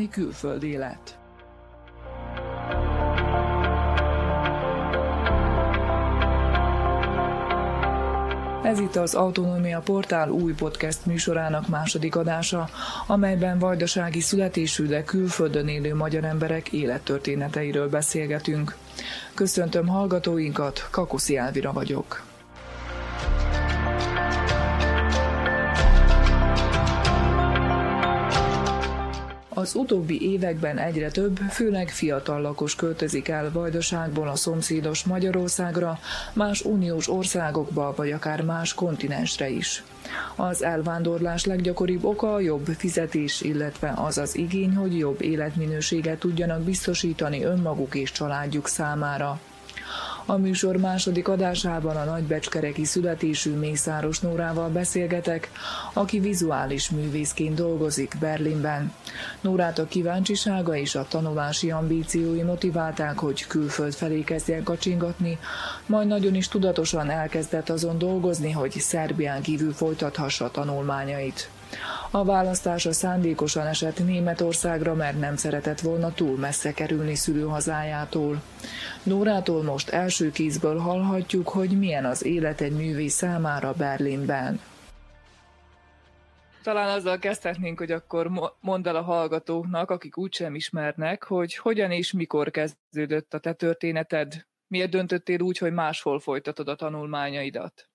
mostani külföld élet. Ez itt az Autonómia Portál új podcast műsorának második adása, amelyben vajdasági születésű, de külföldön élő magyar emberek élettörténeteiről beszélgetünk. Köszöntöm hallgatóinkat, Kakuszi Elvira vagyok. Az utóbbi években egyre több, főleg fiatal lakos költözik el Vajdaságból a szomszédos Magyarországra, más uniós országokba, vagy akár más kontinensre is. Az elvándorlás leggyakoribb oka a jobb fizetés, illetve az az igény, hogy jobb életminőséget tudjanak biztosítani önmaguk és családjuk számára. A műsor második adásában a nagybecskereki születésű Mészáros Nórával beszélgetek, aki vizuális művészként dolgozik Berlinben. Nórát a kíváncsisága és a tanulási ambíciói motiválták, hogy külföld felé kezdjen kacsingatni, majd nagyon is tudatosan elkezdett azon dolgozni, hogy Szerbián kívül folytathassa tanulmányait. A választása szándékosan esett Németországra, mert nem szeretett volna túl messze kerülni szülőhazájától. Nórától most első kézből hallhatjuk, hogy milyen az élet egy művész számára Berlinben. Talán azzal kezdhetnénk, hogy akkor mondd el a hallgatóknak, akik úgysem ismernek, hogy hogyan és mikor kezdődött a te történeted, miért döntöttél úgy, hogy máshol folytatod a tanulmányaidat?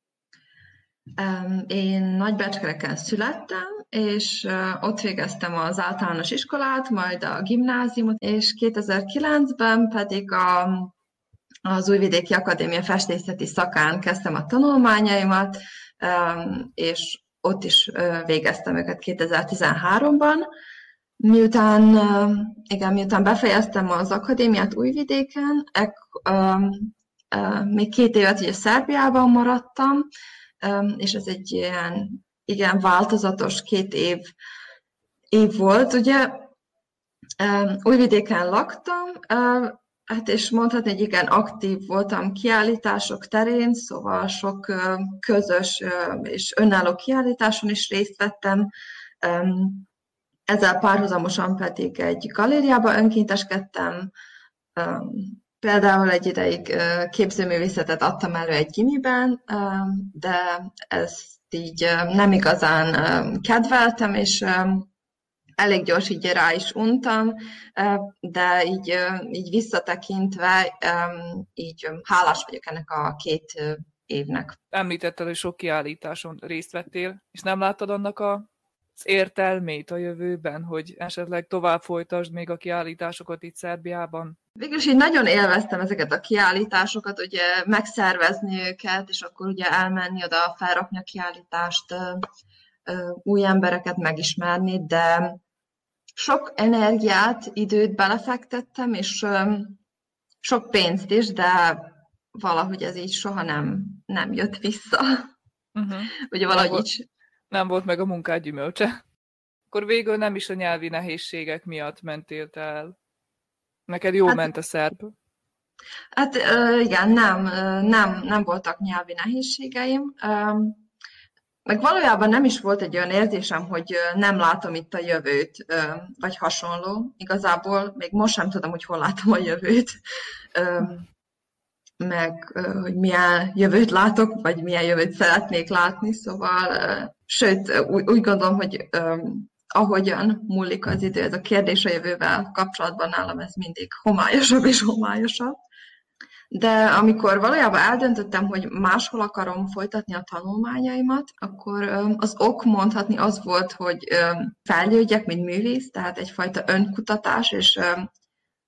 Én Nagybecskereken születtem, és ott végeztem az általános iskolát, majd a gimnáziumot, és 2009-ben pedig a, az Újvidéki Akadémia festészeti szakán kezdtem a tanulmányaimat, és ott is végeztem őket 2013-ban. Miután, igen, miután befejeztem az akadémiát Újvidéken, ek, még két évet ugye Szerbiában maradtam, és ez egy ilyen igen változatos két év, év volt. Ugye Újvidéken laktam, hát és mondhatni, hogy igen, aktív voltam kiállítások terén, szóval sok közös és önálló kiállításon is részt vettem. Ezzel párhuzamosan pedig egy galériába önkénteskedtem, Például egy ideig képzőművészetet adtam elő egy gimiben, de ezt így nem igazán kedveltem, és elég gyors így rá is untam, de így, így visszatekintve így hálás vagyok ennek a két évnek. Említetted, hogy sok kiállításon részt vettél, és nem láttad annak a az értelmét a jövőben, hogy esetleg tovább folytasd még a kiállításokat itt Szerbiában? Végülis így nagyon élveztem ezeket a kiállításokat, ugye megszervezni őket, és akkor ugye elmenni oda, felrakni a kiállítást, új embereket megismerni, de sok energiát, időt belefektettem, és sok pénzt is, de valahogy ez így soha nem, nem jött vissza. Uh-huh. Ugye valahogy így nem volt meg a munkád gyümölcse. Akkor végül nem is a nyelvi nehézségek miatt mentél el. Neked jól hát, ment a szerb? Hát igen, nem, nem, nem voltak nyelvi nehézségeim. Meg valójában nem is volt egy olyan érzésem, hogy nem látom itt a jövőt, vagy hasonló. Igazából még most sem tudom, hogy hol látom a jövőt meg hogy milyen jövőt látok, vagy milyen jövőt szeretnék látni, szóval, sőt, úgy, úgy gondolom, hogy ahogyan múlik az idő, ez a kérdés a jövővel kapcsolatban nálam ez mindig homályosabb és homályosabb. De amikor valójában eldöntöttem, hogy máshol akarom folytatni a tanulmányaimat, akkor az ok mondhatni az volt, hogy felgyődjek, mint művész, tehát egyfajta önkutatás, és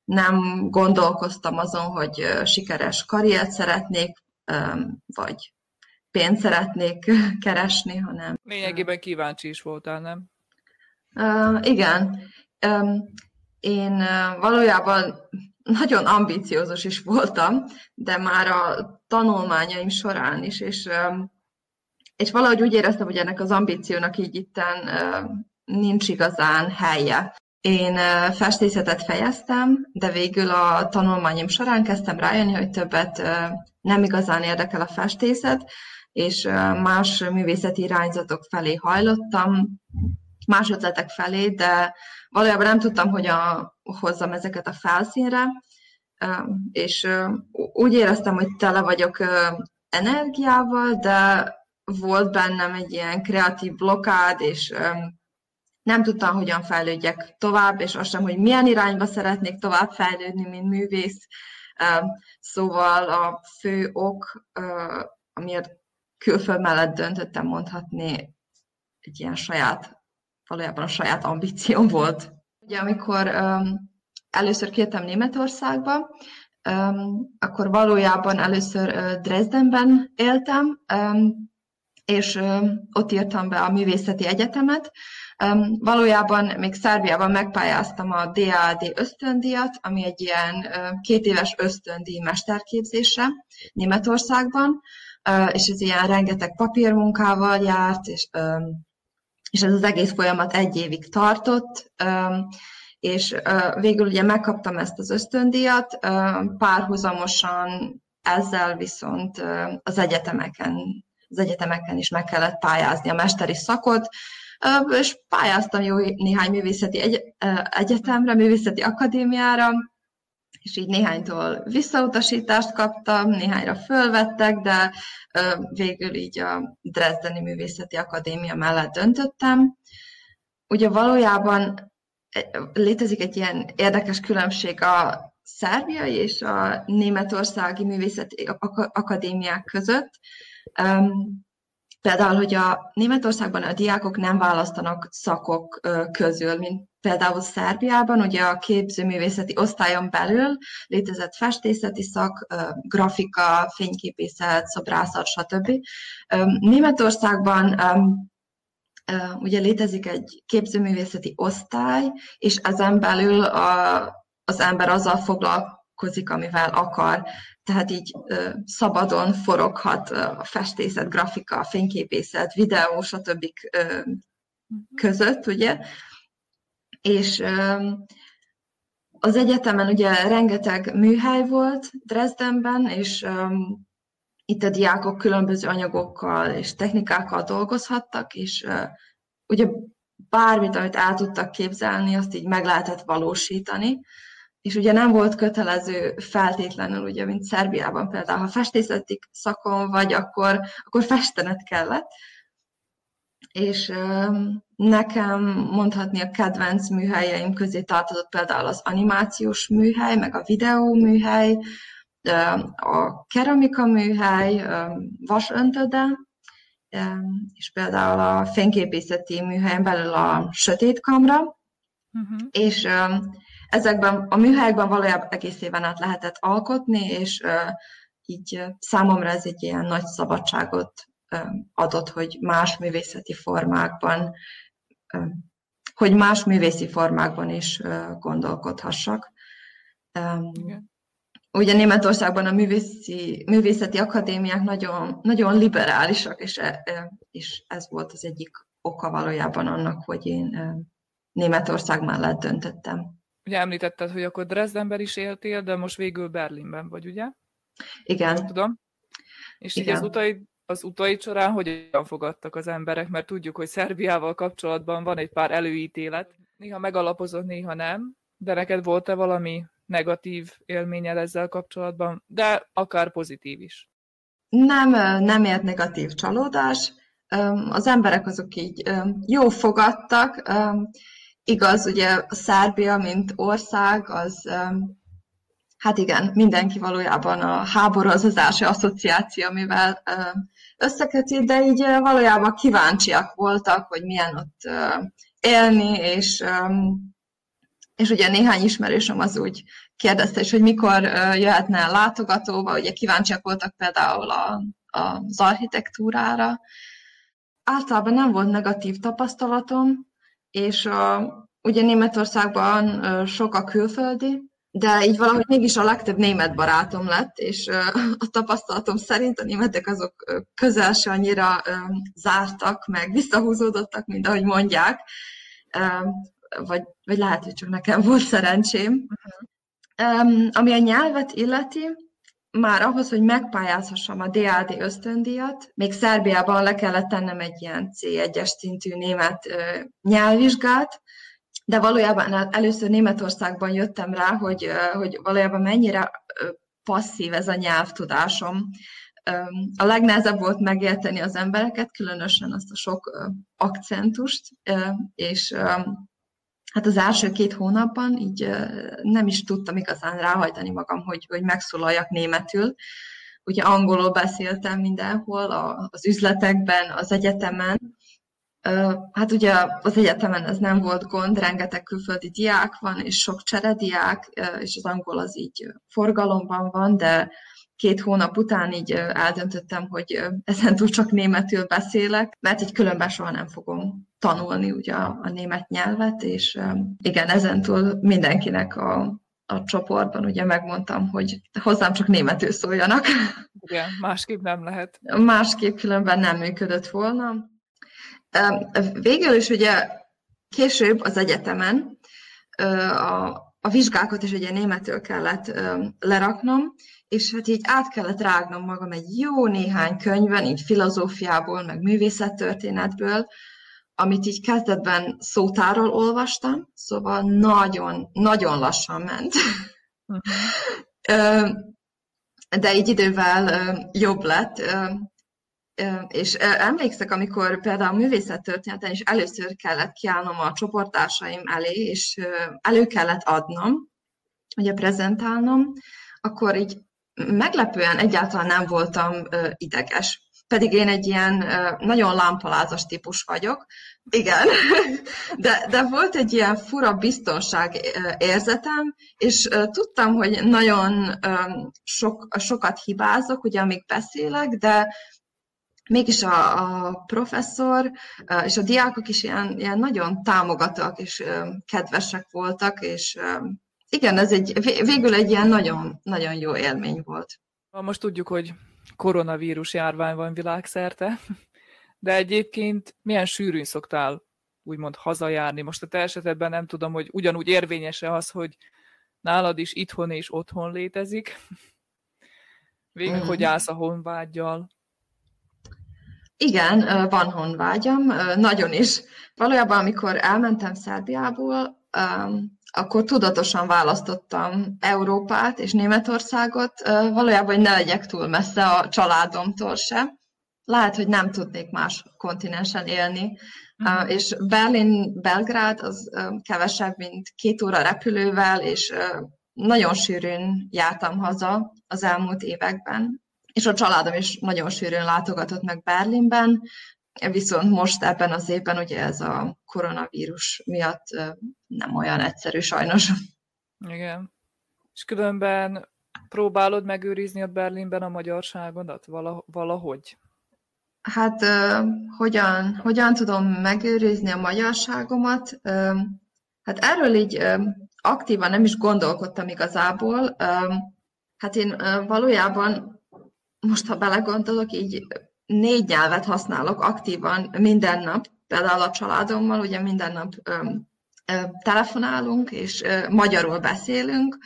nem gondolkoztam azon, hogy sikeres karriert szeretnék, vagy pénzt szeretnék keresni, hanem... Lényegében kíváncsi is voltál, nem? Uh, igen. Um, én valójában nagyon ambíciózus is voltam, de már a tanulmányaim során is, és, és valahogy úgy éreztem, hogy ennek az ambíciónak így itten nincs igazán helye. Én festészetet fejeztem, de végül a tanulmányom során kezdtem rájönni, hogy többet nem igazán érdekel a festészet, és más művészeti irányzatok felé hajlottam, más ötletek felé, de valójában nem tudtam, hogyan hozzam ezeket a felszínre, és úgy éreztem, hogy tele vagyok energiával, de volt bennem egy ilyen kreatív blokád, és nem tudtam, hogyan fejlődjek tovább, és azt sem, hogy milyen irányba szeretnék tovább fejlődni, mint művész. Szóval a fő ok, amiért külföld mellett döntöttem mondhatni, egy ilyen saját, valójában a saját ambícióm volt. Ugye amikor először kértem Németországba, akkor valójában először Dresdenben éltem, és ott írtam be a művészeti egyetemet. Valójában még Szerbiában megpályáztam a DAD ösztöndíjat, ami egy ilyen két éves ösztöndíj mesterképzésre Németországban, és ez ilyen rengeteg papírmunkával járt, és, és ez az egész folyamat egy évig tartott, és végül ugye megkaptam ezt az ösztöndíjat, párhuzamosan ezzel viszont az egyetemeken, az egyetemeken is meg kellett pályázni a mesteri szakot, és pályáztam jó néhány művészeti egy, egyetemre, művészeti akadémiára, és így néhánytól visszautasítást kaptam, néhányra fölvettek, de végül így a Dresdeni Művészeti Akadémia mellett döntöttem. Ugye valójában létezik egy ilyen érdekes különbség a szerbiai és a németországi művészeti akadémiák között. Például, hogy a Németországban a diákok nem választanak szakok közül, mint például Szerbiában, ugye a képzőművészeti osztályon belül létezett festészeti szak, grafika, fényképészet, szobrászat, stb. Németországban ugye létezik egy képzőművészeti osztály, és ezen belül a, az ember azzal foglalkozik, amivel akar. Tehát így ö, szabadon foroghat a festészet, grafika, fényképészet, videó, stb. Ö, között, ugye. És az egyetemen ugye rengeteg műhely volt Dresdenben, és itt a diákok különböző anyagokkal és technikákkal dolgozhattak, és ugye bármit, amit el tudtak képzelni, azt így meg lehetett valósítani. És ugye nem volt kötelező feltétlenül, ugye, mint Szerbiában például, ha festészeti szakon vagy, akkor, akkor festenet kellett. És nekem mondhatni a kedvenc műhelyeim közé tartozott például az animációs műhely, meg a videó műhely, a keramika műhely vasöntöde, és például a fényképészeti műhelyen belül a sötét kamra, uh-huh. és ezekben a műhelyekben valójában egész éven át lehetett alkotni, és így számomra ez egy ilyen nagy szabadságot adott, hogy más művészeti formákban, hogy más művészi formákban is gondolkodhassak. Igen ugye Németországban a művészi, művészeti akadémiák nagyon, nagyon liberálisak, és, e, és ez volt az egyik oka valójában annak, hogy én Németország mellett döntöttem. Ugye említetted, hogy akkor Dresdenben is éltél, de most végül Berlinben vagy, ugye? Igen. Tudom. És Igen. így az utai, az utai során hogyan fogadtak az emberek, mert tudjuk, hogy Szerbiával kapcsolatban van egy pár előítélet, néha megalapozott, néha nem, de neked volt-e valami negatív élményed ezzel kapcsolatban, de akár pozitív is. Nem, nem ért negatív csalódás. Az emberek azok így jó fogadtak. Igaz, ugye a Szerbia, mint ország, az hát igen, mindenki valójában a háború az az első asszociáció, amivel összeköti, de így valójában kíváncsiak voltak, hogy milyen ott élni, és és ugye néhány ismerősöm az úgy kérdezte is, hogy mikor jöhetne el látogatóba, ugye kíváncsiak voltak például a, az architektúrára. Általában nem volt negatív tapasztalatom, és a, ugye Németországban sok a külföldi, de így valahogy mégis a legtöbb német barátom lett, és a tapasztalatom szerint a németek azok közel se annyira zártak, meg visszahúzódottak, mint ahogy mondják vagy, vagy lehet, hogy csak nekem volt szerencsém. Ami a nyelvet illeti, már ahhoz, hogy megpályázhassam a DAD ösztöndíjat, még Szerbiában le kellett tennem egy ilyen C1-es szintű német nyelvvizsgát, de valójában először Németországban jöttem rá, hogy, hogy valójában mennyire passzív ez a nyelvtudásom. A legnehezebb volt megérteni az embereket, különösen azt a sok akcentust, és hát az első két hónapban így nem is tudtam igazán ráhajtani magam, hogy, hogy megszólaljak németül. Ugye angolul beszéltem mindenhol, az üzletekben, az egyetemen, Hát ugye az egyetemen ez nem volt gond, rengeteg külföldi diák van, és sok cserediák, és az angol az így forgalomban van, de két hónap után így eldöntöttem, hogy ezentúl csak németül beszélek, mert egy különben soha nem fogom tanulni ugye a, a német nyelvet, és igen, ezentúl mindenkinek a, a csoportban ugye megmondtam, hogy hozzám csak németül szóljanak. Igen, másképp nem lehet. Másképp különben nem működött volna. Végül is ugye később az egyetemen a, a vizsgákat is ugye németül kellett leraknom, és hát így át kellett rágnom magam egy jó néhány könyvben, így filozófiából, meg művészettörténetből, amit így kezdetben szótáról olvastam, szóval nagyon, nagyon lassan ment. Uh-huh. De így idővel jobb lett, és emlékszek, amikor például a művészettörténeten is először kellett kiállnom a csoporttársaim elé, és elő kellett adnom, ugye prezentálnom, akkor így meglepően egyáltalán nem voltam ideges. Pedig én egy ilyen nagyon lámpalázas típus vagyok. Igen, de, de volt egy ilyen fura biztonság érzetem, és tudtam, hogy nagyon sok, sokat hibázok, ugye, amíg beszélek, de mégis a, a professzor és a diákok is ilyen, ilyen nagyon támogatóak és kedvesek voltak, és igen, ez egy, végül egy ilyen nagyon, nagyon jó élmény volt. Most tudjuk, hogy koronavírus járvány van világszerte, de egyébként milyen sűrűn szoktál úgymond hazajárni? Most a te esetedben nem tudom, hogy ugyanúgy érvényese az, hogy nálad is itthon és otthon létezik. Végül, mm. hogy állsz a honvágyjal? Igen, van honvágyam, nagyon is. Valójában, amikor elmentem Szerbiából, akkor tudatosan választottam Európát és Németországot, valójában, hogy ne legyek túl messze a családomtól se. Lehet, hogy nem tudnék más kontinensen élni, uh-huh. és Berlin, Belgrád az kevesebb, mint két óra repülővel, és nagyon sűrűn jártam haza az elmúlt években, és a családom is nagyon sűrűn látogatott meg Berlinben, viszont most ebben az évben ugye ez a koronavírus miatt nem olyan egyszerű sajnos. Igen. És különben próbálod megőrizni a Berlinben a magyarságodat valahogy? Hát hogyan, hogyan tudom megőrizni a magyarságomat? Hát erről így aktívan nem is gondolkodtam igazából. Hát én valójában most, ha belegondolok, így négy nyelvet használok aktívan minden nap, például a családommal, ugye minden nap ö, telefonálunk, és ö, magyarul beszélünk,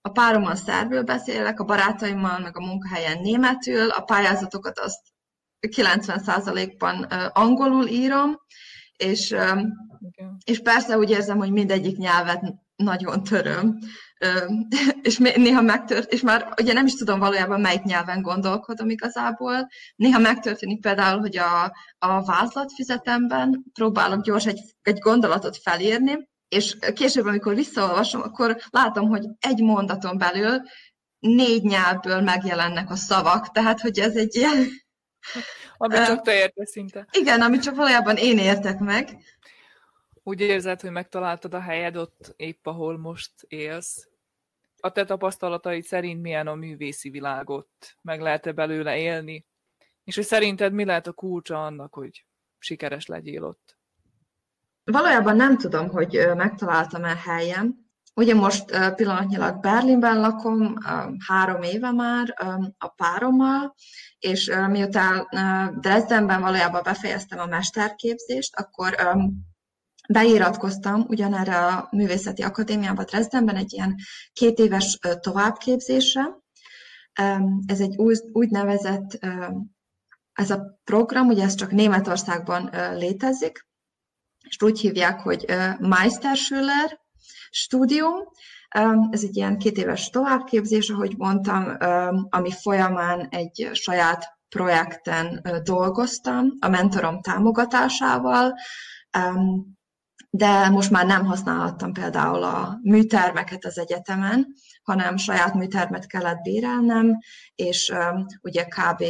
a párommal szerbül beszélek, a barátaimmal, meg a munkahelyen németül, a pályázatokat azt 90%-ban angolul írom, és, és persze úgy érzem, hogy mindegyik nyelvet nagyon töröm és néha megtört, és már ugye nem is tudom valójában melyik nyelven gondolkodom igazából. Néha megtörténik például, hogy a, a vázlatfizetemben próbálok gyors egy, egy gondolatot felírni, és később, amikor visszaolvasom, akkor látom, hogy egy mondaton belül négy nyelvből megjelennek a szavak, tehát hogy ez egy ilyen... Amit csak te értesz szinte. Igen, amit csak valójában én értek meg. Úgy érzed, hogy megtaláltad a helyed ott épp, ahol most élsz? A te tapasztalataid szerint milyen a művészi világot? Meg lehet-e belőle élni? És hogy szerinted mi lehet a kulcsa annak, hogy sikeres legyél ott? Valójában nem tudom, hogy megtaláltam-e helyem. Ugye most pillanatnyilag Berlinben lakom, három éve már a párommal, és miután Dresdenben valójában befejeztem a mesterképzést, akkor beiratkoztam ugyanerre a Művészeti Akadémiába Dresdenben egy ilyen két éves továbbképzésre, Ez egy úgynevezett, ez a program, ugye ez csak Németországban létezik, és úgy hívják, hogy Meisterschüler Studium. Ez egy ilyen két éves továbbképzés, ahogy mondtam, ami folyamán egy saját projekten dolgoztam, a mentorom támogatásával, de most már nem használhattam például a műtermeket az egyetemen, hanem saját műtermet kellett bérelnem, és ugye kb.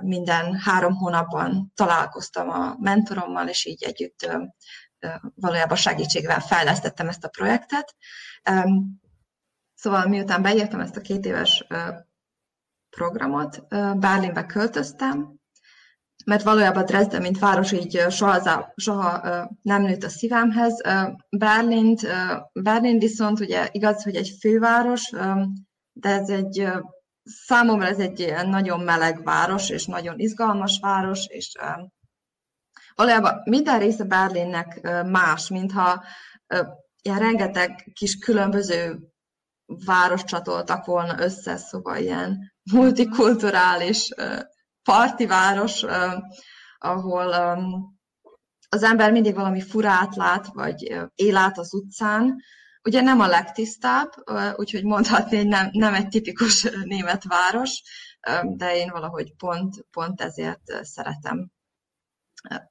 minden három hónapban találkoztam a mentorommal, és így együtt valójában segítségvel fejlesztettem ezt a projektet. Szóval miután beírtam ezt a két éves programot, Berlinbe költöztem, mert valójában Dresden, mint város így soha, soha nem nőtt a szívemhez. Berlin, Berlin viszont ugye igaz, hogy egy főváros, de ez egy számomra ez egy ilyen nagyon meleg város, és nagyon izgalmas város, és valójában minden része Berlinnek más, mintha ilyen rengeteg kis különböző város csatoltak volna össze, szóval ilyen multikulturális partiváros, ahol az ember mindig valami furát lát, vagy él át az utcán. Ugye nem a legtisztább, úgyhogy mondhatni, hogy nem, nem egy tipikus német város, de én valahogy pont, pont ezért szeretem.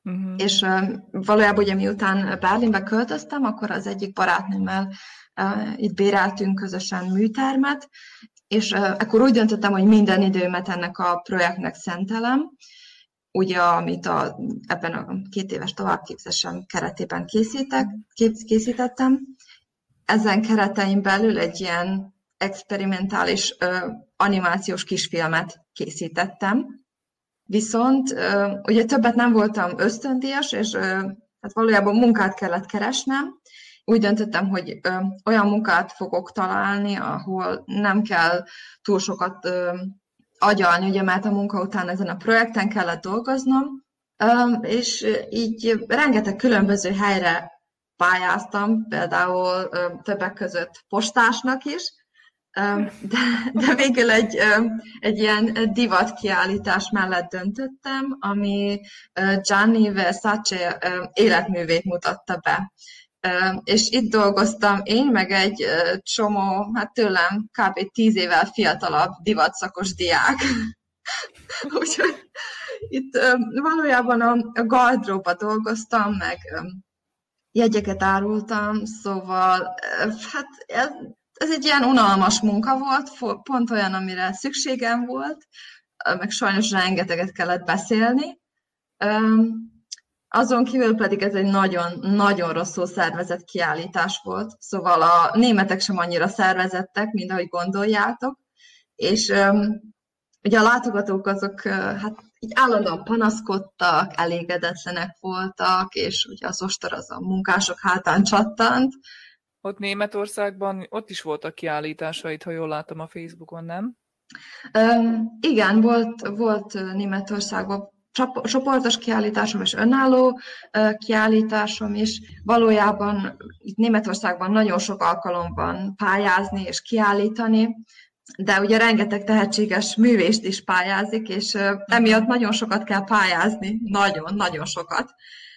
Uh-huh. És valójában ugye miután Berlinbe költöztem, akkor az egyik barátnőmmel itt béreltünk közösen műtermet, és akkor úgy döntöttem, hogy minden időmet ennek a projektnek szentelem, ugye, amit a, ebben a két éves továbbképzésem keretében készítek, készítettem. Ezen keretein belül egy ilyen experimentális ö, animációs kisfilmet készítettem. Viszont ugye többet nem voltam ösztöndíjas, és hát valójában munkát kellett keresnem, úgy döntöttem, hogy ö, olyan munkát fogok találni, ahol nem kell túl sokat ö, agyalni, ugye, mert a munka után ezen a projekten kellett dolgoznom, ö, és így rengeteg különböző helyre pályáztam, például ö, többek között postásnak is, de, de végül egy, egy ilyen divat kiállítás mellett döntöttem, ami Gianni Versace életművét mutatta be és itt dolgoztam én, meg egy csomó, hát tőlem kb. tíz évvel fiatalabb divatszakos diák. Úgyhogy itt valójában a gardróba dolgoztam, meg jegyeket árultam, szóval hát ez, ez egy ilyen unalmas munka volt, pont olyan, amire szükségem volt, meg sajnos rengeteget kellett beszélni. Azon kívül pedig ez egy nagyon-nagyon rosszul szervezett kiállítás volt, szóval a németek sem annyira szervezettek, mint ahogy gondoljátok, és um, ugye a látogatók azok hát így állandóan panaszkodtak, elégedetlenek voltak, és ugye az ostor az a munkások hátán csattant. Ott Németországban, ott is voltak kiállításait, ha jól látom a Facebookon, nem? Um, igen, volt, volt Németországban csoportos kiállításom és önálló kiállításom is. Valójában itt Németországban nagyon sok alkalom van pályázni és kiállítani, de ugye rengeteg tehetséges művést is pályázik, és emiatt nagyon sokat kell pályázni, nagyon-nagyon sokat.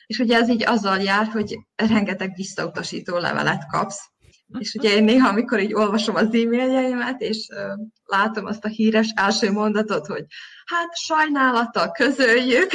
És ugye ez így azzal jár, hogy rengeteg visszautasító levelet kapsz. És ugye én néha, amikor így olvasom az e-mailjeimet, és uh, látom azt a híres első mondatot, hogy hát sajnálata, közöljük.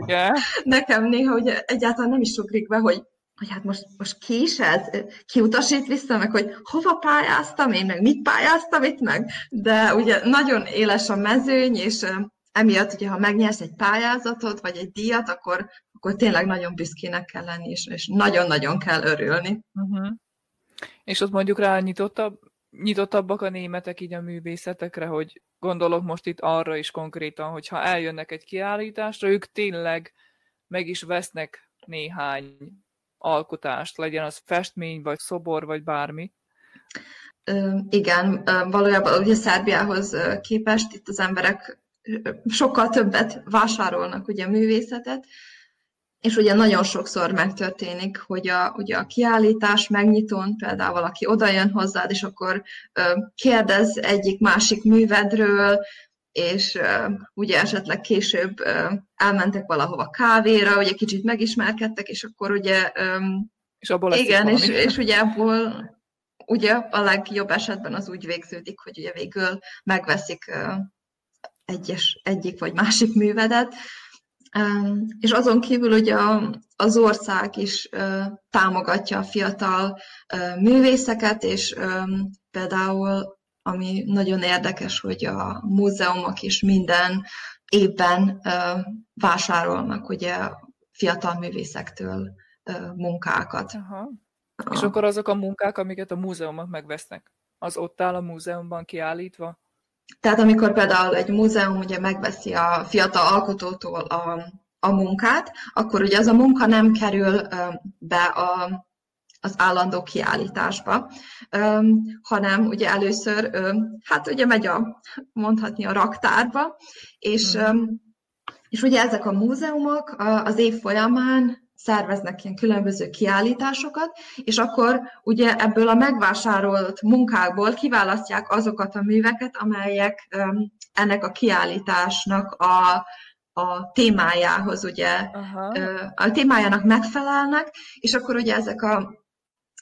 Igen. Nekem néha ugye egyáltalán nem is sokrik be, hogy hogy hát most, most ki is ez? Ki utasít vissza, meg hogy hova pályáztam én, meg mit pályáztam itt meg? De ugye nagyon éles a mezőny, és emiatt, ugye, ha megnyersz egy pályázatot, vagy egy díjat, akkor, akkor tényleg nagyon büszkének kell lenni, és, és nagyon-nagyon kell örülni. Uh-huh. És ott mondjuk rá nyitottabb, nyitottabbak a németek így a művészetekre, hogy gondolok most itt arra is konkrétan, hogy ha eljönnek egy kiállításra, ők tényleg meg is vesznek néhány alkotást, legyen az festmény, vagy szobor, vagy bármi. Igen, valójában ugye Szerbiához képest itt az emberek sokkal többet vásárolnak ugye művészetet, és ugye nagyon sokszor megtörténik, hogy a, ugye a kiállítás megnyitón például valaki oda jön hozzád, és akkor ö, kérdez egyik-másik művedről, és ö, ugye esetleg később ö, elmentek valahova kávéra, ugye kicsit megismerkedtek, és akkor ugye... Ö, és abból igen, és, és ugye abból ugye a legjobb esetben az úgy végződik, hogy ugye végül megveszik ö, egyes, egyik vagy másik művedet, és azon kívül ugye az ország is támogatja a fiatal művészeket, és például, ami nagyon érdekes, hogy a múzeumok is minden évben vásárolnak ugye fiatal művészektől munkákat. Aha. És akkor azok a munkák, amiket a múzeumok megvesznek, az ott áll a múzeumban kiállítva? Tehát amikor például egy múzeum ugye megveszi a fiatal alkotótól a, a munkát, akkor ugye az a munka nem kerül be a, az állandó kiállításba, hanem ugye először, hát ugye megy a, mondhatni a raktárba, és, hmm. és ugye ezek a múzeumok az év folyamán szerveznek ilyen különböző kiállításokat, és akkor ugye ebből a megvásárolt munkákból kiválasztják azokat a műveket, amelyek ennek a kiállításnak a, a témájához, ugye, Aha. a témájának megfelelnek, és akkor ugye ezek a,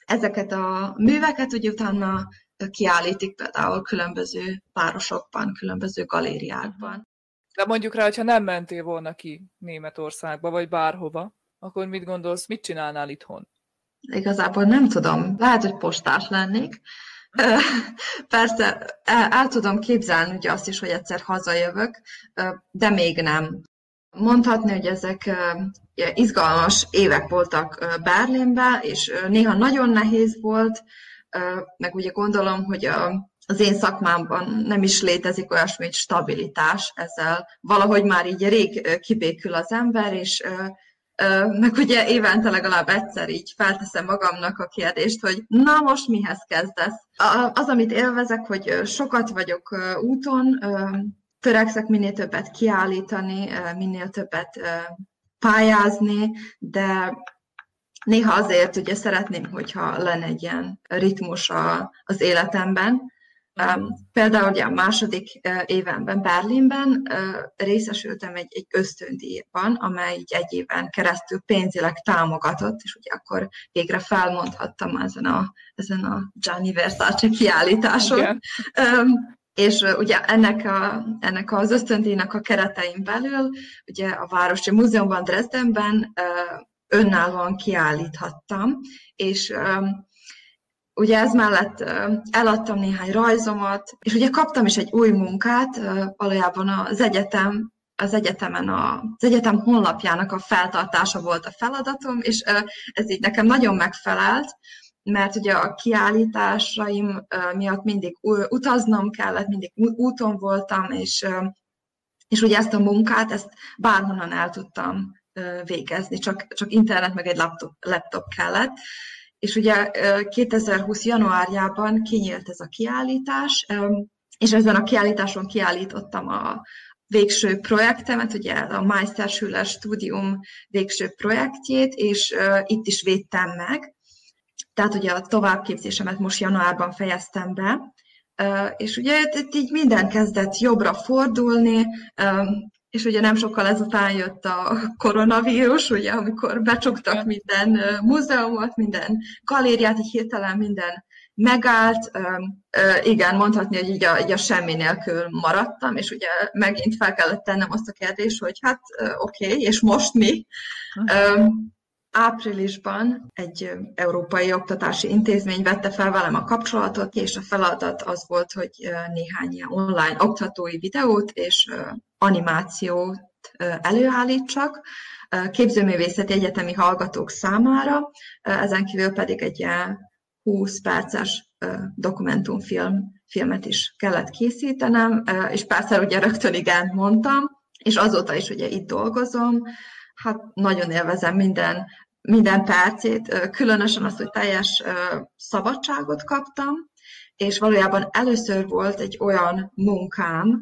ezeket a műveket ugye utána kiállítik például különböző városokban, különböző galériákban. De mondjuk rá, hogyha nem mentél volna ki Németországba, vagy bárhova, akkor mit gondolsz, mit csinálnál itthon? Igazából nem tudom. Lehet, hogy postás lennék. Persze, el, tudom képzelni ugye azt is, hogy egyszer hazajövök, de még nem. Mondhatni, hogy ezek izgalmas évek voltak Berlinben, és néha nagyon nehéz volt, meg ugye gondolom, hogy a, az én szakmámban nem is létezik olyasmi, hogy stabilitás, ezzel valahogy már így rég kibékül az ember, és meg ugye évente legalább egyszer így felteszem magamnak a kérdést, hogy na most mihez kezdesz? Az, amit élvezek, hogy sokat vagyok úton, törekszek minél többet kiállítani, minél többet pályázni, de néha azért ugye szeretném, hogyha lenne egy ilyen ritmus az életemben, Például ugye a második évenben Berlinben részesültem egy, egy ösztöndíjban, amely így egy éven keresztül pénzileg támogatott, és ugye akkor végre felmondhattam ezen a, ezen a Gianni Versace kiállításon. Okay. És ugye ennek, a, ennek az ösztöndíjnak a keretein belül, ugye a Városi Múzeumban Dresdenben önállóan kiállíthattam, és ugye ez mellett eladtam néhány rajzomat, és ugye kaptam is egy új munkát, valójában az egyetem az egyetemen, a, az egyetem honlapjának a feltartása volt a feladatom, és ez így nekem nagyon megfelelt, mert ugye a kiállításaim miatt mindig utaznom kellett, mindig úton voltam, és, és ugye ezt a munkát, ezt bárhonnan el tudtam végezni, csak, csak internet meg egy laptop, laptop kellett, és ugye 2020. januárjában kinyílt ez a kiállítás, és ezen a kiállításon kiállítottam a végső projektemet, ugye a Meisterschüler Studium végső projektjét, és itt is védtem meg. Tehát ugye a továbbképzésemet most januárban fejeztem be, és ugye itt így minden kezdett jobbra fordulni, és ugye nem sokkal ezután jött a koronavírus, ugye, amikor becsuktak minden múzeumot, minden galériát, így hirtelen minden megállt. Igen, mondhatni, hogy így a, így a semmi nélkül maradtam, és ugye megint fel kellett tennem azt a kérdést, hogy hát oké, okay, és most mi? Áprilisban egy európai oktatási intézmény vette fel velem a kapcsolatot, és a feladat az volt, hogy néhány ilyen online oktatói videót és animációt előállítsak. Képzőművészeti egyetemi hallgatók számára, ezen kívül pedig egy ilyen 20 perces dokumentumfilm filmet is kellett készítenem, és persze ugye rögtön igen mondtam, és azóta is ugye itt dolgozom, hát nagyon élvezem minden, minden percét, különösen azt, hogy teljes szabadságot kaptam, és valójában először volt egy olyan munkám,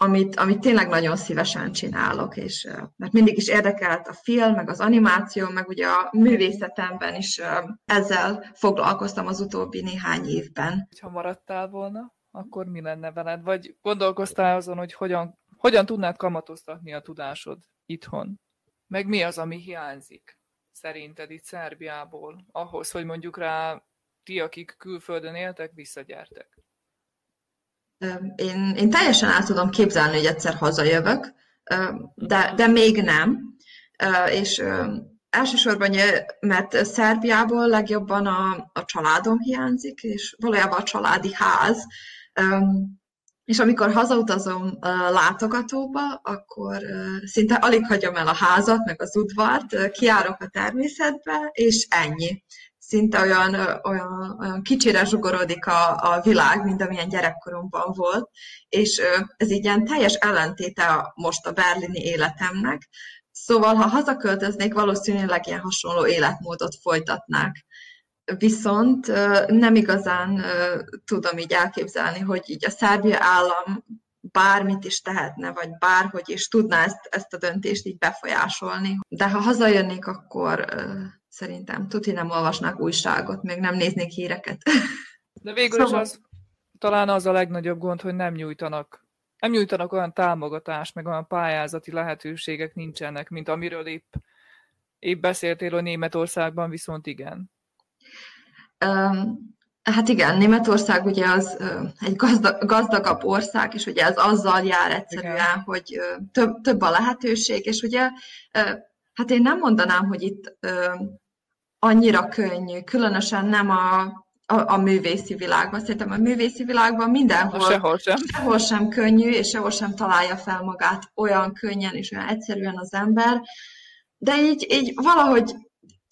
amit, amit tényleg nagyon szívesen csinálok, és mert mindig is érdekelt a film, meg az animáció, meg ugye a művészetemben is ezzel foglalkoztam az utóbbi néhány évben. Ha maradtál volna, akkor mi lenne veled? Vagy gondolkoztál azon, hogy hogyan, hogyan tudnád kamatoztatni a tudásod itthon? Meg mi az, ami hiányzik szerinted itt Szerbiából, ahhoz, hogy mondjuk rá ti, akik külföldön éltek, visszagyertek? Én, én teljesen át tudom képzelni, hogy egyszer hazajövök, de, de még nem. És elsősorban, mert Szerbiából legjobban a, a családom hiányzik, és valójában a családi ház. És amikor hazautazom látogatóba, akkor szinte alig hagyom el a házat, meg az udvart, kiárok a természetbe, és ennyi szinte olyan, olyan, olyan kicsire zsugorodik a, a világ, mint amilyen gyerekkoromban volt, és ez így ilyen teljes ellentéte most a berlini életemnek. Szóval, ha hazaköltöznék, valószínűleg ilyen hasonló életmódot folytatnák. Viszont nem igazán tudom így elképzelni, hogy így a Szerbia állam bármit is tehetne, vagy bárhogy is tudná ezt, ezt a döntést így befolyásolni. De ha hazajönnék, akkor Szerintem tuti nem olvasnak újságot, még nem néznék híreket. De végül szóval... is az, talán az a legnagyobb gond, hogy nem nyújtanak nem nyújtanak olyan támogatást, meg olyan pályázati lehetőségek nincsenek, mint amiről épp, épp beszéltél, hogy Németországban viszont igen. Um, hát igen, Németország ugye az uh, egy gazdag, gazdagabb ország, és ugye ez azzal jár egyszerűen, igen. hogy uh, több, több a lehetőség, és ugye uh, hát én nem mondanám, hogy itt annyira könnyű, különösen nem a, a, a művészi világban. Szerintem a művészi világban mindenhol sehol sem. sehol sem könnyű, és sehol sem találja fel magát olyan könnyen és olyan egyszerűen az ember, de így, így valahogy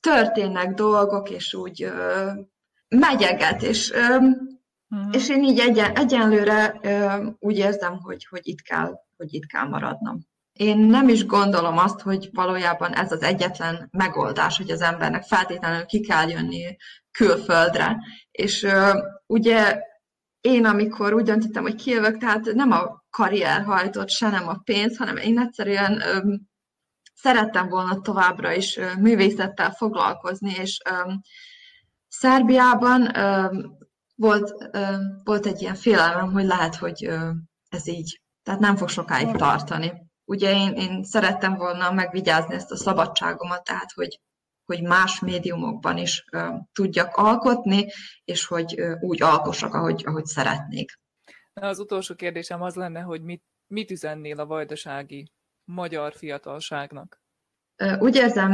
történnek dolgok, és úgy ö, megyeget, és, ö, uh-huh. és én így egyen, egyenlőre ö, úgy érzem, hogy, hogy, itt kell, hogy itt kell maradnom. Én nem is gondolom azt, hogy valójában ez az egyetlen megoldás, hogy az embernek feltétlenül ki kell jönni külföldre. És uh, ugye én, amikor úgy döntöttem, hogy kijövök, tehát nem a karrier hajtott, se nem a pénz, hanem én egyszerűen um, szerettem volna továbbra is uh, művészettel foglalkozni, és um, Szerbiában um, volt, um, volt egy ilyen félelmem, hogy lehet, hogy ez így, tehát nem fog sokáig tartani ugye én, én szerettem volna megvigyázni ezt a szabadságomat, tehát hogy, hogy más médiumokban is uh, tudjak alkotni, és hogy uh, úgy alkossak, ahogy, ahogy szeretnék. Az utolsó kérdésem az lenne, hogy mit, mit üzennél a vajdasági magyar fiatalságnak? Úgy érzem,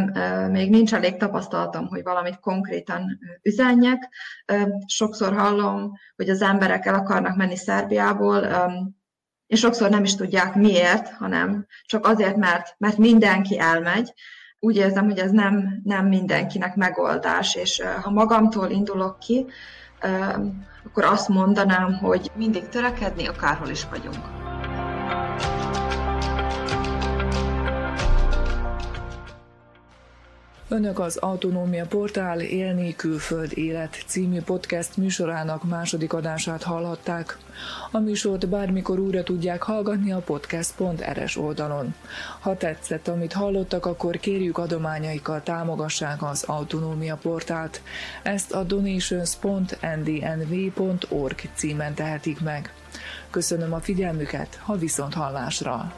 még nincs elég tapasztalatom, hogy valamit konkrétan üzenjek. Sokszor hallom, hogy az emberek el akarnak menni Szerbiából, és sokszor nem is tudják miért, hanem csak azért, mert, mert mindenki elmegy. Úgy érzem, hogy ez nem, nem mindenkinek megoldás, és ha magamtól indulok ki, akkor azt mondanám, hogy mindig törekedni, akárhol is vagyunk. Önök az Autonómia Portál Élni Külföld Élet című podcast műsorának második adását hallhatták. A műsort bármikor újra tudják hallgatni a podcast.rs oldalon. Ha tetszett, amit hallottak, akkor kérjük adományaikkal támogassák az Autonómia Portált. Ezt a donations.ndnv.org címen tehetik meg. Köszönöm a figyelmüket, ha viszont hallásra!